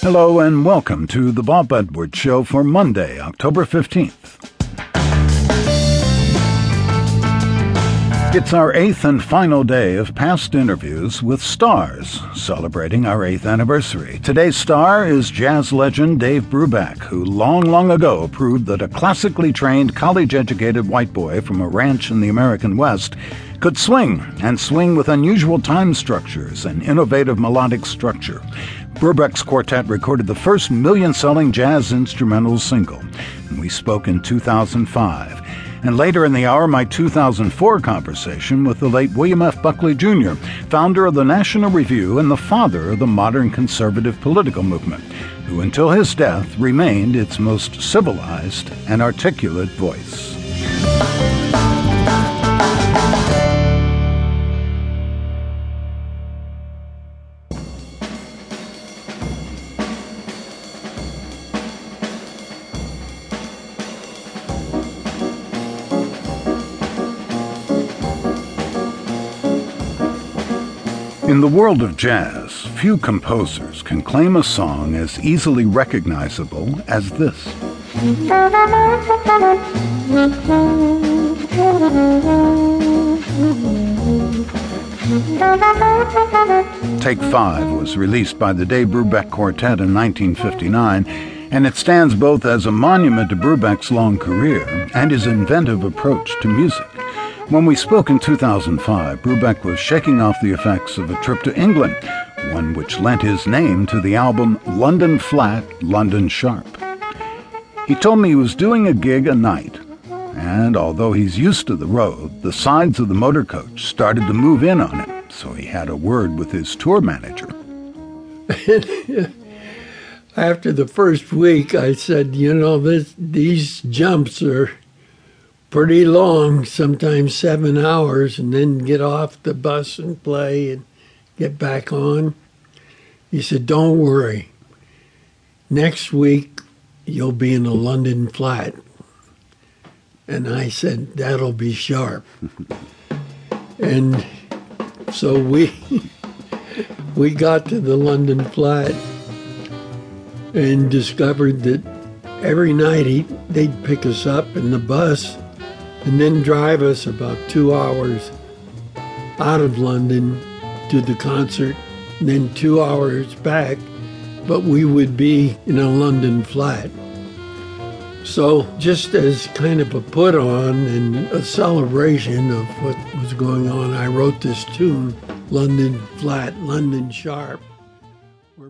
Hello and welcome to the Bob Edwards Show for Monday, October 15th. It's our eighth and final day of past interviews with stars, celebrating our eighth anniversary. Today's star is jazz legend Dave Brubeck, who long, long ago proved that a classically trained, college educated white boy from a ranch in the American West could swing, and swing with unusual time structures and innovative melodic structure. Brubeck's quartet recorded the first million selling jazz instrumental single. We spoke in 2005. And later in the hour, my 2004 conversation with the late William F. Buckley Jr., founder of the National Review and the father of the modern conservative political movement, who until his death remained its most civilized and articulate voice. In the world of jazz, few composers can claim a song as easily recognizable as this. Take Five was released by the Dave Brubeck Quartet in 1959, and it stands both as a monument to Brubeck's long career and his inventive approach to music. When we spoke in 2005, Brubeck was shaking off the effects of a trip to England, one which lent his name to the album London Flat, London Sharp. He told me he was doing a gig a night, and although he's used to the road, the sides of the motor coach started to move in on him, so he had a word with his tour manager. After the first week, I said, you know, this, these jumps are pretty long, sometimes seven hours, and then get off the bus and play and get back on. He said, Don't worry. Next week, you'll be in a London flat. And I said, That'll be sharp. and so we. we got to the London flat and discovered that every night he, they'd pick us up in the bus and then drive us about two hours out of London to the concert, and then two hours back, but we would be in a London flat. So, just as kind of a put on and a celebration of what was going on, I wrote this tune, London Flat, London Sharp.